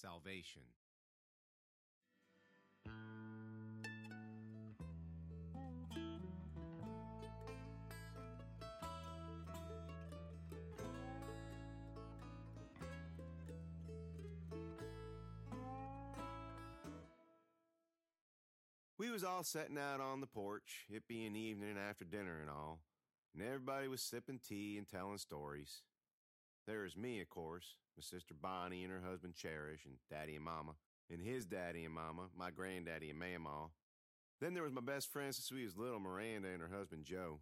salvation. We was all setting out on the porch, it being evening after dinner and all, and everybody was sipping tea and telling stories. There was me, of course, my sister Bonnie and her husband Cherish, and Daddy and Mama, and his daddy and Mama, my granddaddy and Mamaw. Then there was my best friend since we was little, Miranda, and her husband Joe.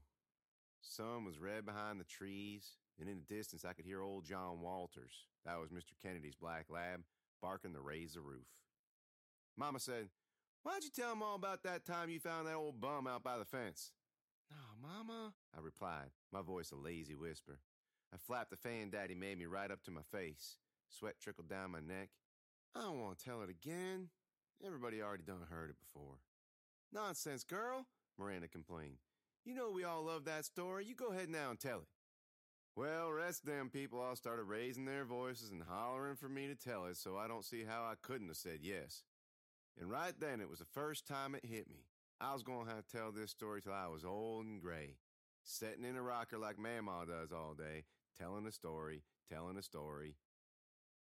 Sun was red behind the trees, and in the distance I could hear old John Walters, that was Mr. Kennedy's black lab, barking to raise the roof. Mama said, Why'd you tell all about that time you found that old bum out by the fence? No, Mama, I replied, my voice a lazy whisper. I flapped the fan Daddy made me right up to my face. Sweat trickled down my neck. I don't want to tell it again. Everybody already done heard it before. Nonsense, girl, Miranda complained. You know we all love that story. You go ahead now and tell it. Well, rest them people all started raising their voices and hollering for me to tell it, so I don't see how I couldn't have said yes. And right then it was the first time it hit me. I was going to have to tell this story till I was old and gray, sitting in a rocker like Mamaw does all day, telling a story, telling a story.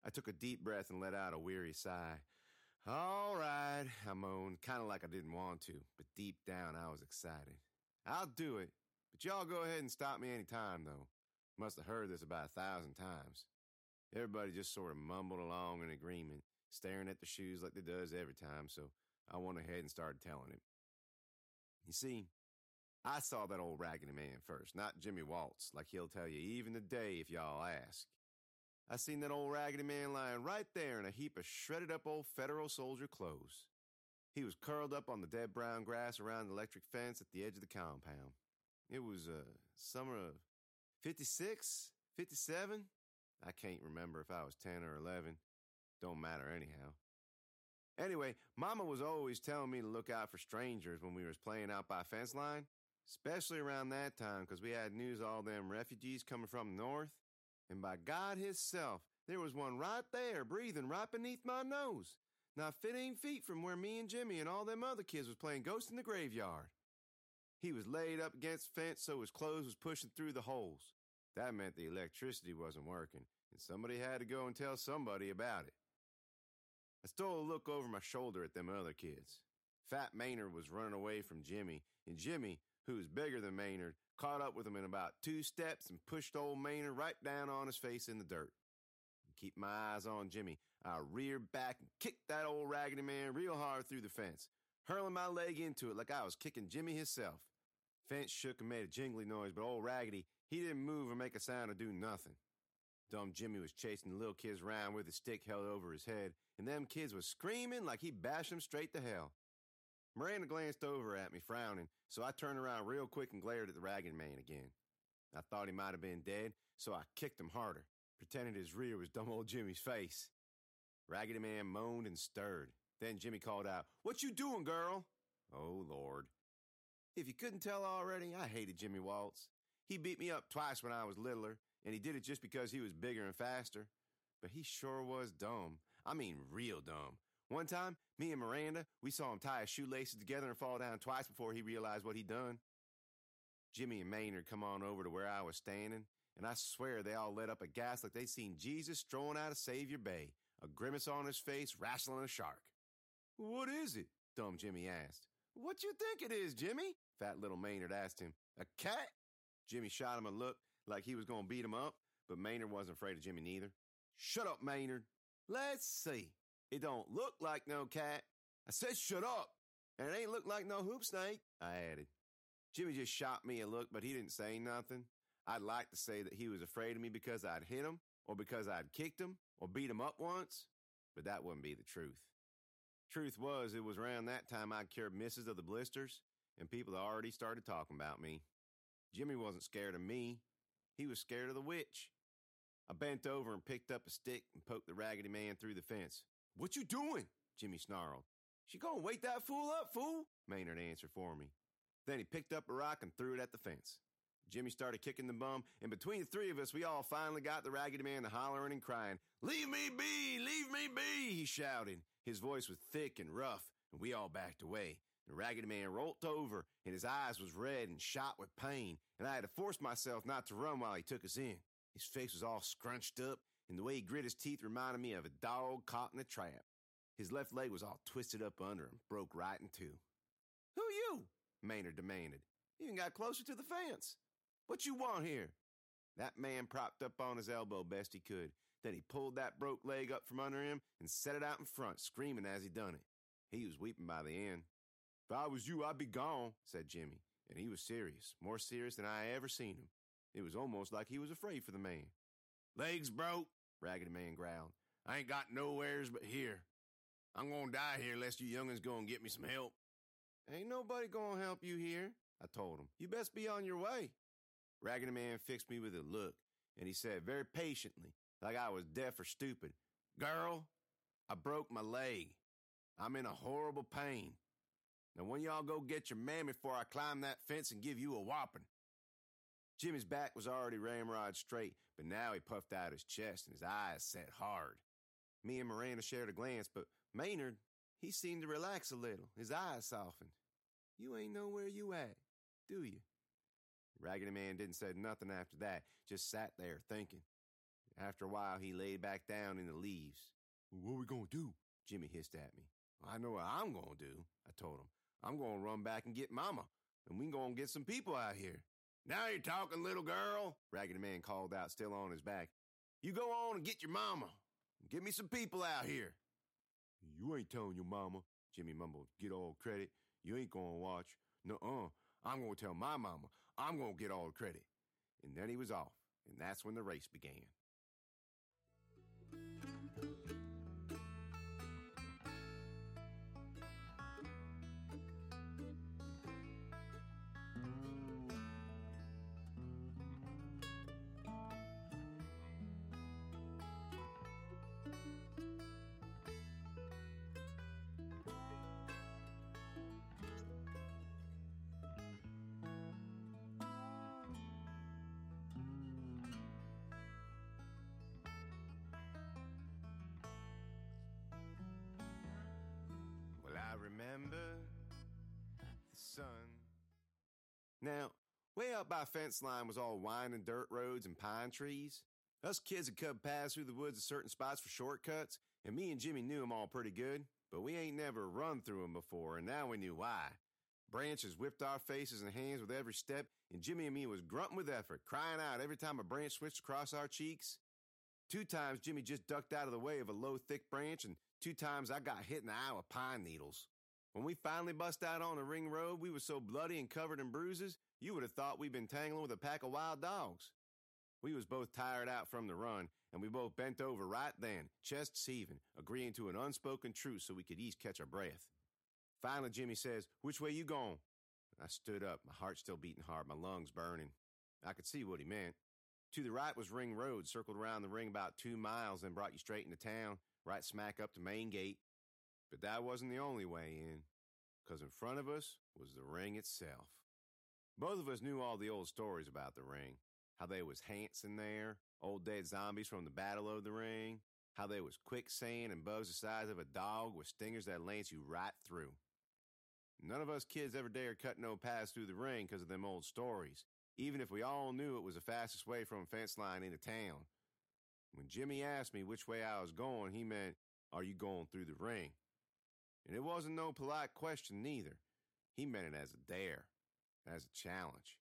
I took a deep breath and let out a weary sigh. All right, I moaned, kind of like I didn't want to, but deep down I was excited. I'll do it, but y'all go ahead and stop me any time, though. Must have heard this about a thousand times. Everybody just sort of mumbled along in agreement, staring at the shoes like they does every time, so I went ahead and started telling it. You see, I saw that old raggedy man first, not Jimmy Waltz, like he'll tell you even today if y'all ask. I seen that old raggedy man lying right there in a heap of shredded up old federal soldier clothes. He was curled up on the dead brown grass around the electric fence at the edge of the compound. It was, uh, summer of 56, 57? I can't remember if I was 10 or 11. Don't matter anyhow. Anyway, Mama was always telling me to look out for strangers when we was playing out by fence line, especially around that time because we had news all them refugees coming from north. And by God Himself, there was one right there breathing right beneath my nose, not 15 feet from where me and Jimmy and all them other kids was playing Ghost in the Graveyard. He was laid up against fence so his clothes was pushing through the holes. That meant the electricity wasn't working, and somebody had to go and tell somebody about it. I stole a look over my shoulder at them other kids. Fat Maynard was running away from Jimmy, and Jimmy, who was bigger than Maynard, caught up with him in about two steps and pushed old Maynard right down on his face in the dirt. Keep my eyes on Jimmy. I reared back and kicked that old raggedy man real hard through the fence, hurling my leg into it like I was kicking Jimmy himself. Fence shook and made a jingly noise, but old Raggedy, he didn't move or make a sound or do nothing. Dumb Jimmy was chasing the little kids around with his stick held over his head, and them kids was screaming like he bashed them straight to hell. Miranda glanced over at me, frowning, so I turned around real quick and glared at the ragged man again. I thought he might have been dead, so I kicked him harder, pretending his rear was dumb old Jimmy's face. Raggedy Man moaned and stirred. Then Jimmy called out, What you doing, girl? Oh, Lord. If you couldn't tell already, I hated Jimmy Waltz. He beat me up twice when I was littler, and he did it just because he was bigger and faster. But he sure was dumb. I mean, real dumb. One time, me and Miranda, we saw him tie his shoelaces together and fall down twice before he realized what he'd done. Jimmy and Maynard come on over to where I was standing, and I swear they all let up a gas like they'd seen Jesus strolling out of Savior Bay, a grimace on his face, wrestling a shark. What is it? Dumb Jimmy asked. What you think it is, Jimmy? Fat little Maynard asked him. A cat? Jimmy shot him a look like he was going to beat him up, but Maynard wasn't afraid of Jimmy neither. Shut up, Maynard. Let's see. It don't look like no cat. I said shut up. And it ain't look like no hoop snake, I added. Jimmy just shot me a look, but he didn't say nothing. I'd like to say that he was afraid of me because I'd hit him, or because I'd kicked him, or beat him up once, but that wouldn't be the truth. Truth was, it was around that time I'd cured misses of the blisters, and people had already started talking about me. Jimmy wasn't scared of me. He was scared of the witch. I bent over and picked up a stick and poked the raggedy man through the fence. What you doing? Jimmy snarled. She gonna wake that fool up, fool? Maynard answered for me. Then he picked up a rock and threw it at the fence. Jimmy started kicking the bum, and between the three of us, we all finally got the raggedy man to hollering and crying, Leave me be! Leave me be! he shouted. His voice was thick and rough, and we all backed away. The Raggedy Man rolled over, and his eyes was red and shot with pain, and I had to force myself not to run while he took us in. His face was all scrunched up, and the way he grit his teeth reminded me of a dog caught in a trap. His left leg was all twisted up under him, broke right in two. Who you? Maynard demanded. He even got closer to the fence. What you want here? That man propped up on his elbow best he could. Then he pulled that broke leg up from under him and set it out in front, screaming as he done it. He was weeping by the end. If I was you, I'd be gone, said Jimmy. And he was serious, more serious than I ever seen him. It was almost like he was afraid for the man. Legs broke, Raggedy Man growled. I ain't got nowheres but here. I'm gonna die here unless you young'uns go and get me some help. Ain't nobody gonna help you here, I told him. You best be on your way. Raggedy Man fixed me with a look, and he said very patiently, like I was deaf or stupid, Girl, I broke my leg. I'm in a horrible pain. Now, when y'all go get your mammy before I climb that fence and give you a whopping. Jimmy's back was already ramrod straight, but now he puffed out his chest and his eyes set hard. Me and Miranda shared a glance, but Maynard, he seemed to relax a little. His eyes softened. You ain't know where you at, do you? Raggedy Man didn't say nothing after that, just sat there thinking. After a while, he laid back down in the leaves. What we gonna do? Jimmy hissed at me. I know what I'm gonna do, I told him. I'm gonna run back and get Mama, and we gonna get some people out here. Now you're talking, little girl, Raggedy Man called out, still on his back. You go on and get your mama. Get me some people out here. You ain't telling your mama, Jimmy mumbled. Get all credit. You ain't gonna watch. Nuh-uh. I'm gonna tell my mama. I'm gonna get all credit. And then he was off, and that's when the race began. The sun. Now, way up by fence line was all winding dirt roads and pine trees. Us kids had come past through the woods at certain spots for shortcuts, and me and Jimmy knew 'em all pretty good, but we ain't never run through 'em before, and now we knew why. Branches whipped our faces and hands with every step, and Jimmy and me was grunting with effort, crying out every time a branch switched across our cheeks. Two times Jimmy just ducked out of the way of a low, thick branch, and two times I got hit in the eye with pine needles. When we finally bust out on the ring road, we was so bloody and covered in bruises, you would have thought we'd been tangling with a pack of wild dogs. We was both tired out from the run, and we both bent over right then, chests heaving, agreeing to an unspoken truce so we could each catch our breath. Finally, Jimmy says, Which way you going? I stood up, my heart still beating hard, my lungs burning. I could see what he meant. To the right was Ring Road, circled around the ring about two miles, then brought you straight into town, right smack up to Main Gate. But that wasn't the only way in, because in front of us was the ring itself. Both of us knew all the old stories about the ring. How they was hants in there, old dead zombies from the battle of the ring, how they was quicksand and bugs the size of a dog with stingers that lance you right through. None of us kids ever dared cut no paths through the ring because of them old stories, even if we all knew it was the fastest way from fence line into town. When Jimmy asked me which way I was going, he meant, Are you going through the ring? And it wasn't no polite question neither. He meant it as a dare, as a challenge.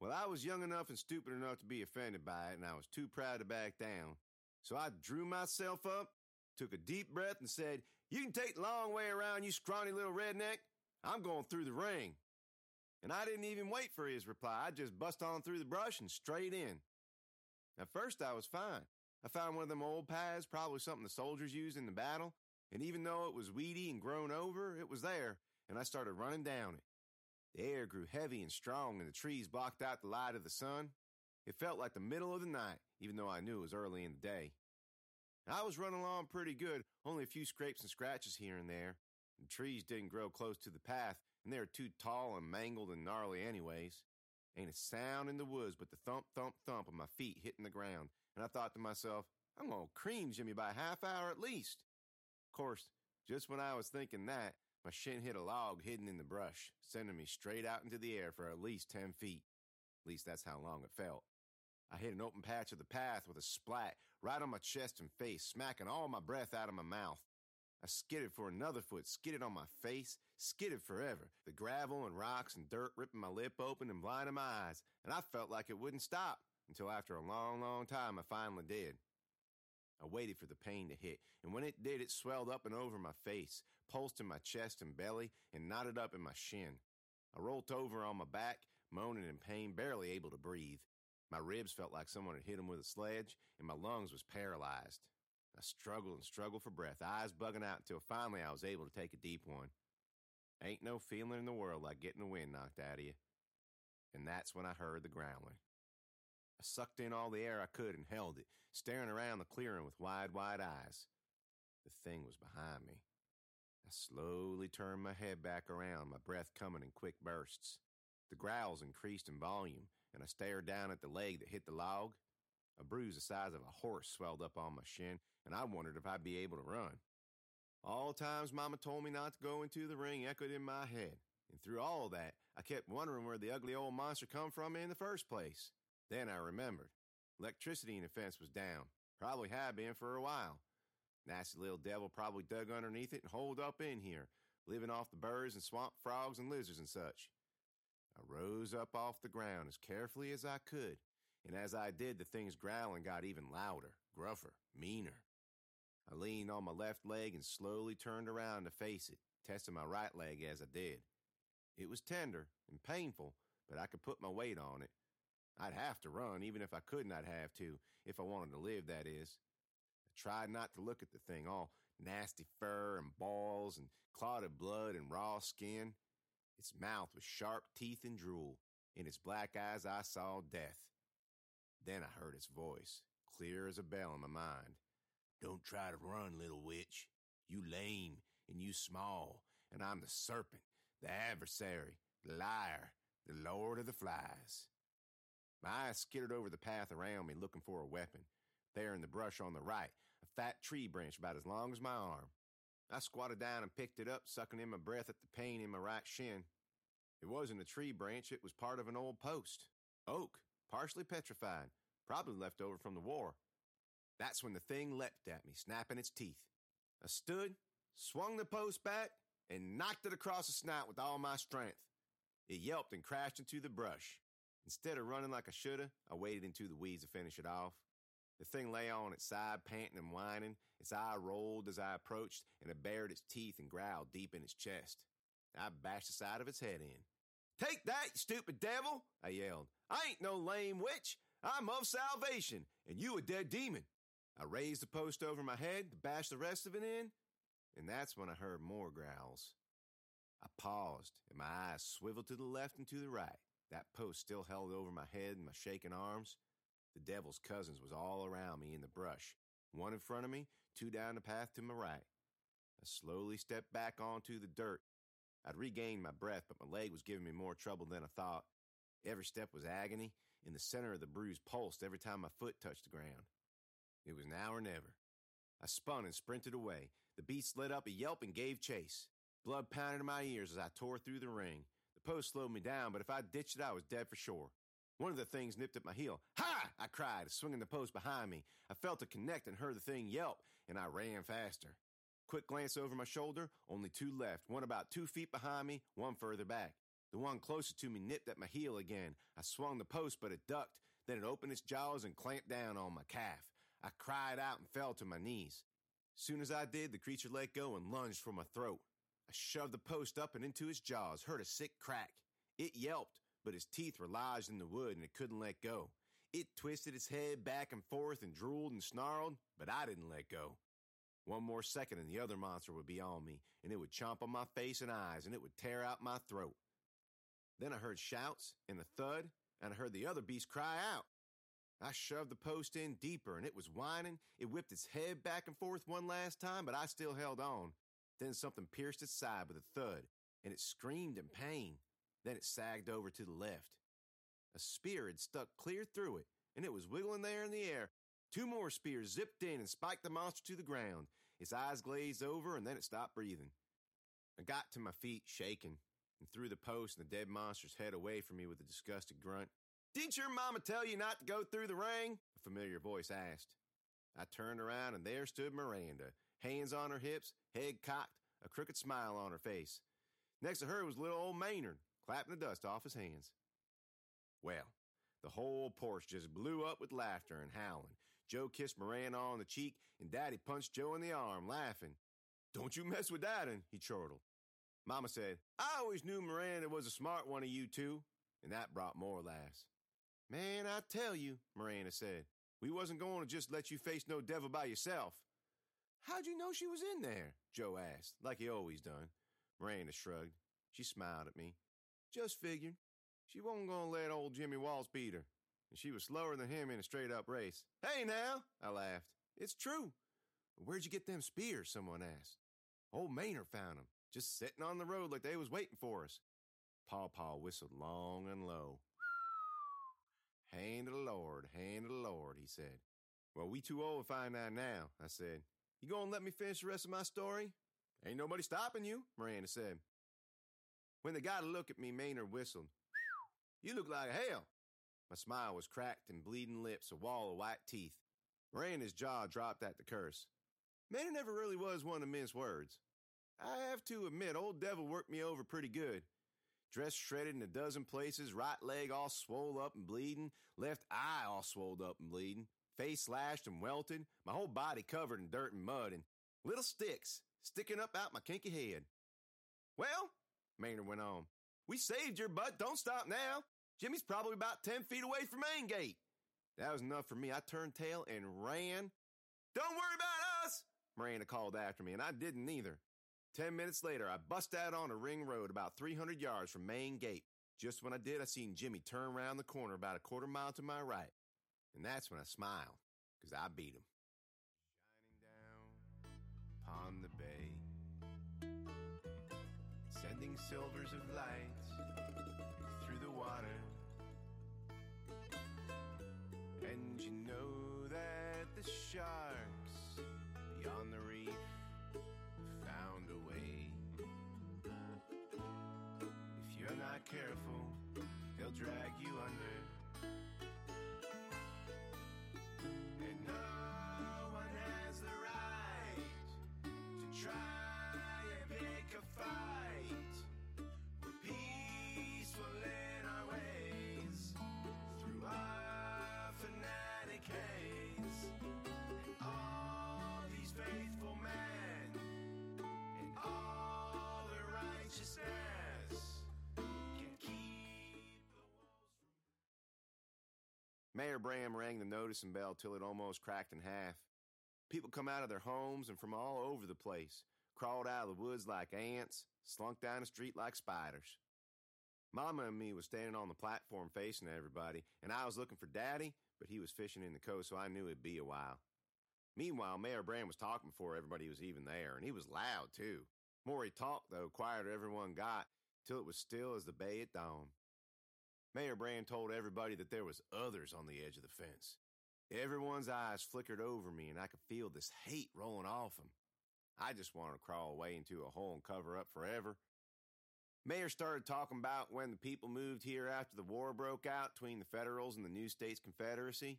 Well, I was young enough and stupid enough to be offended by it, and I was too proud to back down. So I drew myself up, took a deep breath, and said, You can take the long way around, you scrawny little redneck. I'm going through the ring. And I didn't even wait for his reply. I just bust on through the brush and straight in. At first, I was fine. I found one of them old paths, probably something the soldiers used in the battle, and even though it was weedy and grown over, it was there, and I started running down it. The air grew heavy and strong, and the trees blocked out the light of the sun. It felt like the middle of the night, even though I knew it was early in the day. I was running along pretty good, only a few scrapes and scratches here and there. The trees didn't grow close to the path, and they were too tall and mangled and gnarly anyways. Ain't a sound in the woods but the thump, thump, thump of my feet hitting the ground, and I thought to myself, I'm gonna cream Jimmy by a half hour at least. Course, just when I was thinking that, my shin hit a log hidden in the brush, sending me straight out into the air for at least 10 feet. At least that's how long it felt. I hit an open patch of the path with a splat right on my chest and face, smacking all my breath out of my mouth. I skidded for another foot, skidded on my face, skidded forever. The gravel and rocks and dirt ripping my lip open and blinding my eyes, and I felt like it wouldn't stop until after a long, long time I finally did. I waited for the pain to hit, and when it did, it swelled up and over my face, pulsed in my chest and belly, and knotted up in my shin. I rolled over on my back, moaning in pain, barely able to breathe. My ribs felt like someone had hit them with a sledge, and my lungs was paralyzed. I struggled and struggled for breath, eyes bugging out until finally I was able to take a deep one. Ain't no feeling in the world like getting the wind knocked out of you. And that's when I heard the growling. I sucked in all the air I could and held it, staring around the clearing with wide, wide eyes. The thing was behind me. I slowly turned my head back around, my breath coming in quick bursts. The growls increased in volume, and I stared down at the leg that hit the log. A bruise the size of a horse swelled up on my shin, and I wondered if I'd be able to run. All times Mama told me not to go into the ring echoed in my head, and through all that, I kept wondering where the ugly old monster come from in the first place. Then I remembered. Electricity in the fence was down. Probably had been for a while. Nasty little devil probably dug underneath it and holed up in here, living off the birds and swamp frogs and lizards and such. I rose up off the ground as carefully as I could, and as I did, the thing's growling got even louder, gruffer, meaner. I leaned on my left leg and slowly turned around to face it, testing my right leg as I did. It was tender and painful, but I could put my weight on it. I'd have to run, even if I could not have to, if I wanted to live, that is. I tried not to look at the thing, all nasty fur and balls and clotted blood and raw skin. Its mouth was sharp teeth and drool. In its black eyes, I saw death. Then I heard its voice, clear as a bell in my mind. Don't try to run, little witch. You lame and you small, and I'm the serpent, the adversary, the liar, the lord of the flies. My eyes skittered over the path around me looking for a weapon. There in the brush on the right, a fat tree branch about as long as my arm. I squatted down and picked it up, sucking in my breath at the pain in my right shin. It wasn't a tree branch, it was part of an old post. Oak, partially petrified, probably left over from the war. That's when the thing leapt at me, snapping its teeth. I stood, swung the post back, and knocked it across the snout with all my strength. It yelped and crashed into the brush. Instead of running like I shoulda, I waded into the weeds to finish it off. The thing lay on its side, panting and whining. Its eye rolled as I approached, and it bared its teeth and growled deep in its chest. I bashed the side of its head in. Take that, you stupid devil! I yelled. I ain't no lame witch. I'm of salvation, and you a dead demon. I raised the post over my head to bash the rest of it in, and that's when I heard more growls. I paused, and my eyes swiveled to the left and to the right. That post still held over my head and my shaking arms. The devil's cousins was all around me in the brush, one in front of me, two down the path to my right. I slowly stepped back onto the dirt. I'd regained my breath, but my leg was giving me more trouble than I thought. Every step was agony, and the center of the bruise pulsed every time my foot touched the ground. It was now or never. I spun and sprinted away. The beast let up a yelp and gave chase. Blood pounded in my ears as I tore through the ring. Post slowed me down, but if I ditched it, I was dead for sure. One of the things nipped at my heel. Ha! I cried, swinging the post behind me. I felt it connect and heard the thing yelp, and I ran faster. Quick glance over my shoulder, only two left, one about two feet behind me, one further back. The one closest to me nipped at my heel again. I swung the post, but it ducked. Then it opened its jaws and clamped down on my calf. I cried out and fell to my knees. Soon as I did, the creature let go and lunged for my throat. I shoved the post up and into its jaws, heard a sick crack. It yelped, but its teeth were lodged in the wood and it couldn't let go. It twisted its head back and forth and drooled and snarled, but I didn't let go. One more second and the other monster would be on me, and it would chomp on my face and eyes, and it would tear out my throat. Then I heard shouts and a thud, and I heard the other beast cry out. I shoved the post in deeper, and it was whining. It whipped its head back and forth one last time, but I still held on. Then something pierced its side with a thud, and it screamed in mm. pain. Then it sagged over to the left. A spear had stuck clear through it, and it was wiggling there in the air. Two more spears zipped in and spiked the monster to the ground. its eyes glazed over, and then it stopped breathing. I got to my feet, shaking, and threw the post and the dead monster's head away from me with a disgusted grunt. Didn't your mama tell you not to go through the ring? A familiar voice asked. I turned around, and there stood Miranda, hands on her hips, head cocked, a crooked smile on her face. Next to her was little old Maynard, clapping the dust off his hands. Well, the whole porch just blew up with laughter and howling. Joe kissed Miranda on the cheek, and Daddy punched Joe in the arm, laughing. Don't you mess with Daddy, he chortled. Mama said, I always knew Miranda was a smart one of you two, and that brought more laughs. Man, I tell you, Miranda said, we wasn't going to just let you face no devil by yourself. How'd you know she was in there? Joe asked, like he always done. Miranda shrugged. She smiled at me. Just figured. She wasn't going to let old Jimmy Waltz beat her. And she was slower than him in a straight up race. Hey now, I laughed. It's true. Where'd you get them spears? Someone asked. Old Maynard found them, just sitting on the road like they was waiting for us. Paw Paw whistled long and low. Hand of the Lord, hand of the Lord, he said. Well, we too old to find out now, I said. You gonna let me finish the rest of my story? Ain't nobody stopping you, Miranda said. When they got a look at me, Maynard whistled. You look like hell. My smile was cracked and bleeding lips, a wall of white teeth. Miranda's jaw dropped at the curse. Maynard never really was one to mince words. I have to admit, old devil worked me over pretty good. Dress shredded in a dozen places, right leg all swole up and bleeding, left eye all swolled up and bleeding, face slashed and welted, my whole body covered in dirt and mud, and little sticks sticking up out my kinky head. Well, Maynard went on, we saved your butt. Don't stop now. Jimmy's probably about 10 feet away from main gate. That was enough for me. I turned tail and ran. Don't worry about us, Miranda called after me, and I didn't either. Ten minutes later, I bust out on a ring road about 300 yards from main gate. Just when I did, I seen Jimmy turn around the corner about a quarter mile to my right. And that's when I smiled, because I beat him. Shining down upon the bay, sending silvers of light Mayor Bram rang the noticing bell till it almost cracked in half. People come out of their homes and from all over the place, crawled out of the woods like ants, slunk down the street like spiders. Mama and me was standing on the platform facing everybody, and I was looking for Daddy, but he was fishing in the coast, so I knew it'd be a while. Meanwhile, Mayor Bram was talking before everybody was even there, and he was loud too. More he talked, though, quieter everyone got, till it was still as the bay at dawn. Mayor Bram told everybody that there was others on the edge of the fence. Everyone's eyes flickered over me, and I could feel this hate rolling off them. I just wanted to crawl away into a hole and cover up forever. Mayor started talking about when the people moved here after the war broke out between the Federals and the New States Confederacy.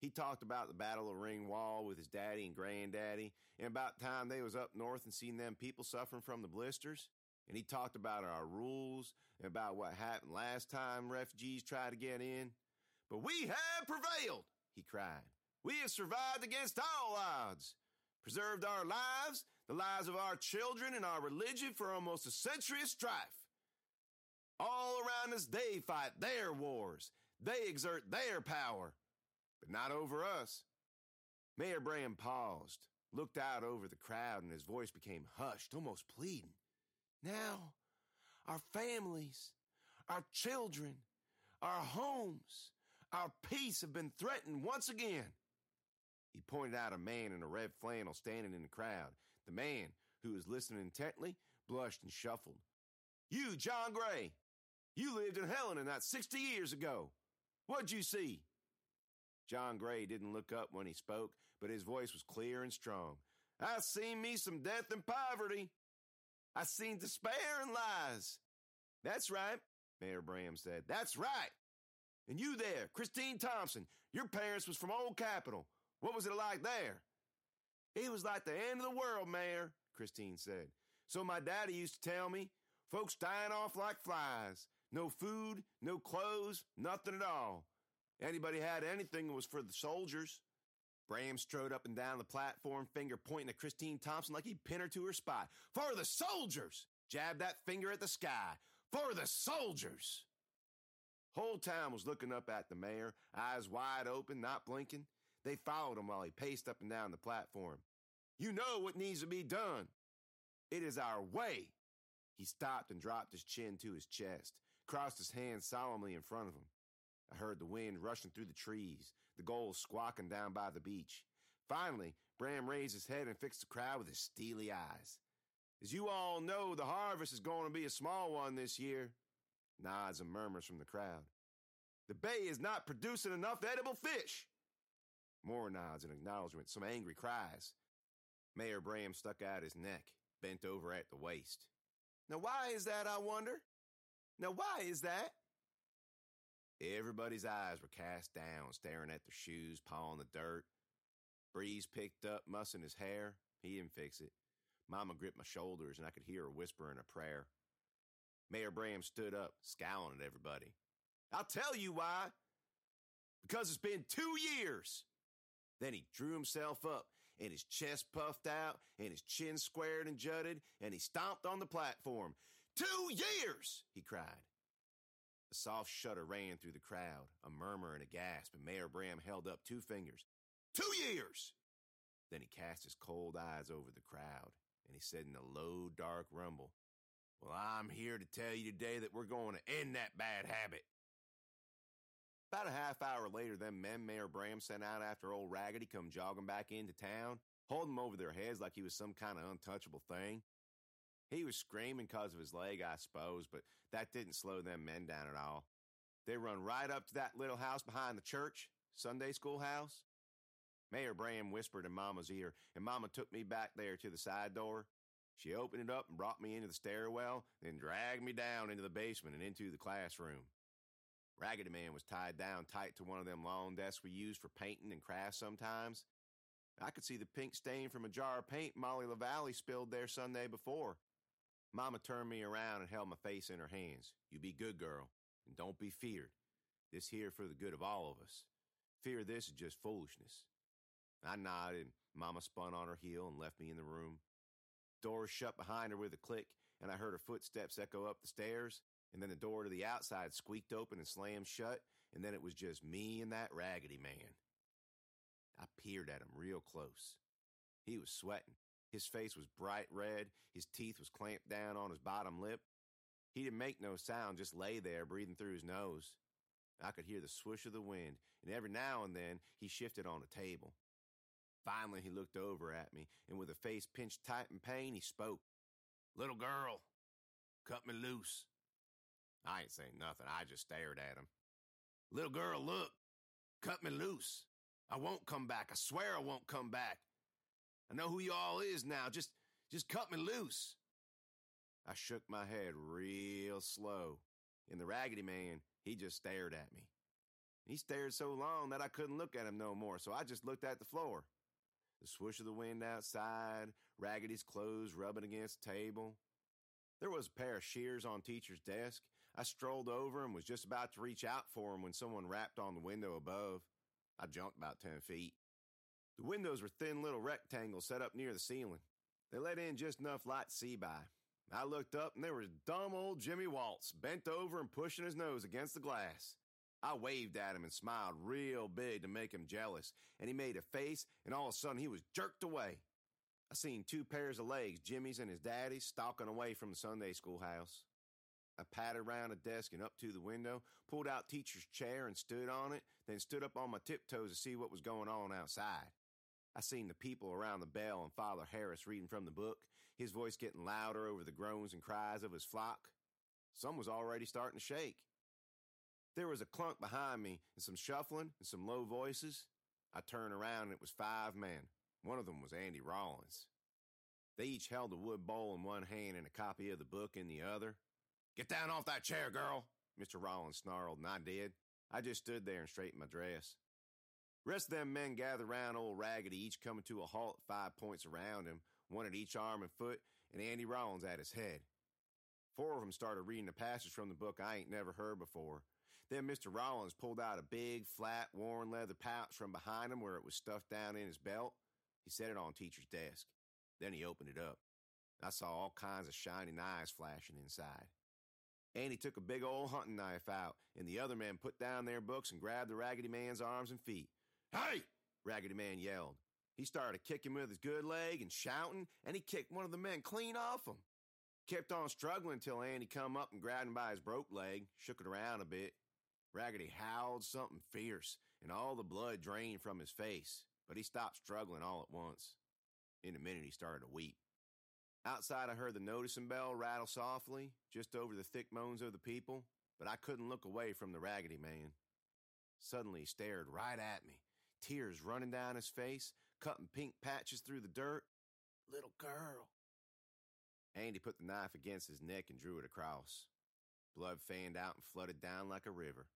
He talked about the Battle of Ring Wall with his daddy and granddaddy, and about time they was up north and seen them people suffering from the blisters. And he talked about our rules and about what happened last time refugees tried to get in. But we have prevailed, he cried. We have survived against all odds, preserved our lives, the lives of our children, and our religion for almost a century of strife. All around us, they fight their wars. They exert their power, but not over us. Mayor Bram paused, looked out over the crowd, and his voice became hushed, almost pleading. Now, our families, our children, our homes, our peace have been threatened once again. He pointed out a man in a red flannel standing in the crowd. The man, who was listening intently, blushed and shuffled. You, John Gray, you lived in Helena not 60 years ago. What'd you see? John Gray didn't look up when he spoke, but his voice was clear and strong. I seen me some death and poverty. I seen despair and lies. That's right, Mayor Bram said. That's right. And you there, Christine Thompson, your parents was from Old Capitol. What was it like there? It was like the end of the world, Mayor, Christine said. So my daddy used to tell me, folks dying off like flies. No food, no clothes, nothing at all. Anybody had anything was for the soldiers. Bram strode up and down the platform, finger pointing at Christine Thompson like he'd pin her to her spot. For the soldiers! Jabbed that finger at the sky. For the soldiers! Whole town was looking up at the mayor, eyes wide open, not blinking. They followed him while he paced up and down the platform. You know what needs to be done. It is our way. He stopped and dropped his chin to his chest, crossed his hands solemnly in front of him. I heard the wind rushing through the trees, the gulls squawking down by the beach. Finally, Bram raised his head and fixed the crowd with his steely eyes. As you all know, the harvest is going to be a small one this year. Nods and murmurs from the crowd. The bay is not producing enough edible fish. More nods and acknowledgement, some angry cries. Mayor Bram stuck out his neck, bent over at the waist. Now, why is that, I wonder? Now, why is that? Everybody's eyes were cast down, staring at their shoes, pawing the dirt. Breeze picked up, mussing his hair. He didn't fix it. Mama gripped my shoulders, and I could hear her whispering a prayer. Mayor Bram stood up, scowling at everybody. I'll tell you why. Because it's been two years. Then he drew himself up, and his chest puffed out, and his chin squared and jutted, and he stomped on the platform. Two years! he cried. A soft shudder ran through the crowd, a murmur and a gasp, and Mayor Bram held up two fingers. Two years! Then he cast his cold eyes over the crowd, and he said in a low, dark rumble, Well, I'm here to tell you today that we're going to end that bad habit. About a half hour later, them men Mayor Bram sent out after old Raggedy come jogging back into town, holding him over their heads like he was some kind of untouchable thing. He was screaming because of his leg, I suppose, but that didn't slow them men down at all. They run right up to that little house behind the church, Sunday school house. Mayor Bram whispered in Mama's ear, and Mama took me back there to the side door. She opened it up and brought me into the stairwell, then dragged me down into the basement and into the classroom. Raggedy Man was tied down tight to one of them long desks we use for painting and crafts sometimes. I could see the pink stain from a jar of paint Molly LaValle spilled there Sunday before. Mama turned me around and held my face in her hands. You be good, girl, and don't be feared. This here for the good of all of us. Fear this is just foolishness. I nodded, and Mama spun on her heel and left me in the room. Door shut behind her with a click, and I heard her footsteps echo up the stairs, and then the door to the outside squeaked open and slammed shut, and then it was just me and that raggedy man. I peered at him real close. He was sweating. His face was bright red. His teeth was clamped down on his bottom lip. He didn't make no sound, just lay there breathing through his nose. I could hear the swoosh of the wind, and every now and then he shifted on a table. Finally, he looked over at me, and with a face pinched tight in pain, he spoke. Little girl, cut me loose. I ain't saying nothing. I just stared at him. Little girl, look, cut me loose. I won't come back. I swear I won't come back. I know who you all is now. Just, just cut me loose. I shook my head real slow, and the Raggedy Man, he just stared at me. He stared so long that I couldn't look at him no more, so I just looked at the floor. The swoosh of the wind outside, Raggedy's clothes rubbing against the table. There was a pair of shears on teacher's desk. I strolled over and was just about to reach out for him when someone rapped on the window above. I jumped about 10 feet. The windows were thin little rectangles set up near the ceiling. They let in just enough light to see by. I looked up and there was dumb old Jimmy Waltz bent over and pushing his nose against the glass. I waved at him and smiled real big to make him jealous, and he made a face, and all of a sudden he was jerked away. I seen two pairs of legs, Jimmy's and his daddy's, stalking away from the Sunday school house. I patted around the desk and up to the window, pulled out teacher's chair and stood on it, then stood up on my tiptoes to see what was going on outside. I seen the people around the bell and Father Harris reading from the book, his voice getting louder over the groans and cries of his flock. Some was already starting to shake. There was a clunk behind me and some shuffling and some low voices. I turned around and it was five men. One of them was Andy Rollins. They each held a wood bowl in one hand and a copy of the book in the other. Get down off that chair, girl, Mr. Rollins snarled, and I did. I just stood there and straightened my dress. Rest of them men gathered round old Raggedy, each coming to a halt five points around him, one at each arm and foot, and Andy Rollins at his head. Four of them started reading a passage from the book I ain't never heard before. Then Mr. Rollins pulled out a big, flat, worn leather pouch from behind him where it was stuffed down in his belt. He set it on teacher's desk. Then he opened it up. I saw all kinds of shining eyes flashing inside. Andy took a big old hunting knife out, and the other men put down their books and grabbed the Raggedy Man's arms and feet. Hey! Raggedy Man yelled. He started kicking with his good leg and shouting, and he kicked one of the men clean off him. Kept on struggling till Andy come up and grabbed him by his broke leg, shook it around a bit. Raggedy howled something fierce, and all the blood drained from his face, but he stopped struggling all at once. In a minute, he started to weep. Outside, I heard the noticing bell rattle softly, just over the thick moans of the people, but I couldn't look away from the Raggedy Man. Suddenly, he stared right at me, tears running down his face, cutting pink patches through the dirt. Little girl. Andy put the knife against his neck and drew it across. Blood fanned out and flooded down like a river.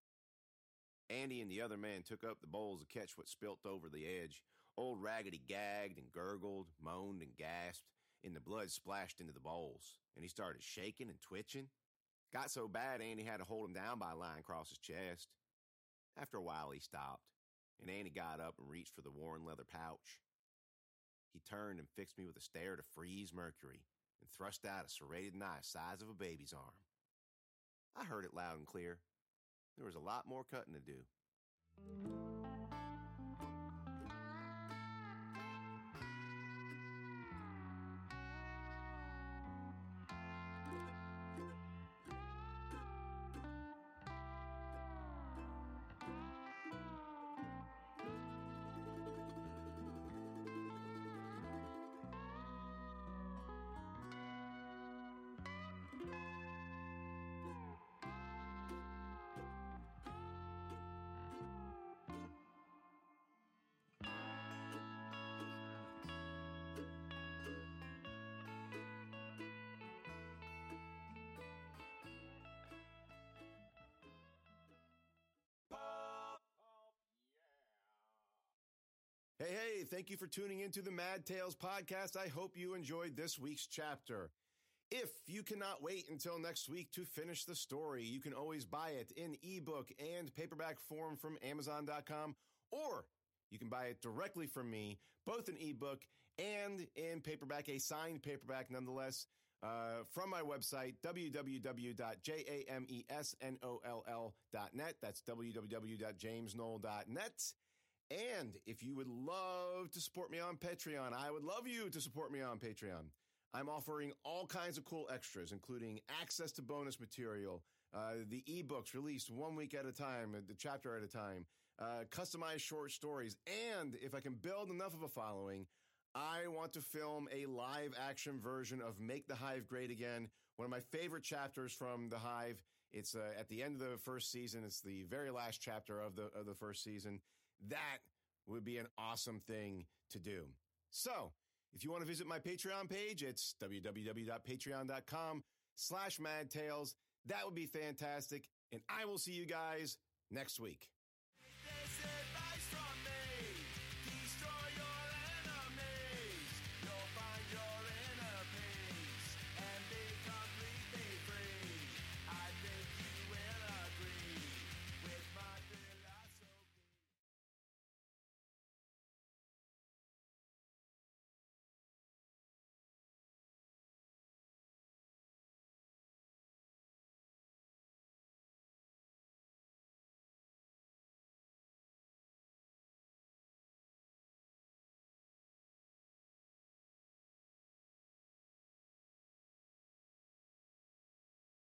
Andy and the other man took up the bowls to catch what spilt over the edge. Old Raggedy gagged and gurgled, moaned and gasped, and the blood splashed into the bowls, and he started shaking and twitching. Got so bad Andy had to hold him down by line across his chest. After a while, he stopped, and Andy got up and reached for the worn leather pouch. He turned and fixed me with a stare to freeze Mercury and thrust out a serrated knife size of a baby's arm. I heard it loud and clear. There was a lot more cutting to do. Hey, hey, thank you for tuning into the Mad Tales podcast. I hope you enjoyed this week's chapter. If you cannot wait until next week to finish the story, you can always buy it in ebook and paperback form from Amazon.com, or you can buy it directly from me, both in ebook and in paperback, a signed paperback nonetheless, uh, from my website, www.jamesnoll.net. That's www.jamesnoll.net. And if you would love to support me on Patreon, I would love you to support me on Patreon. I'm offering all kinds of cool extras, including access to bonus material, uh, the ebooks released one week at a time, the chapter at a time, uh, customized short stories, and if I can build enough of a following, I want to film a live action version of Make the Hive Great Again, one of my favorite chapters from The Hive. It's uh, at the end of the first season. It's the very last chapter of the of the first season. That would be an awesome thing to do. So, if you want to visit my Patreon page, it's www.patreon.com slash madtales. That would be fantastic. And I will see you guys next week.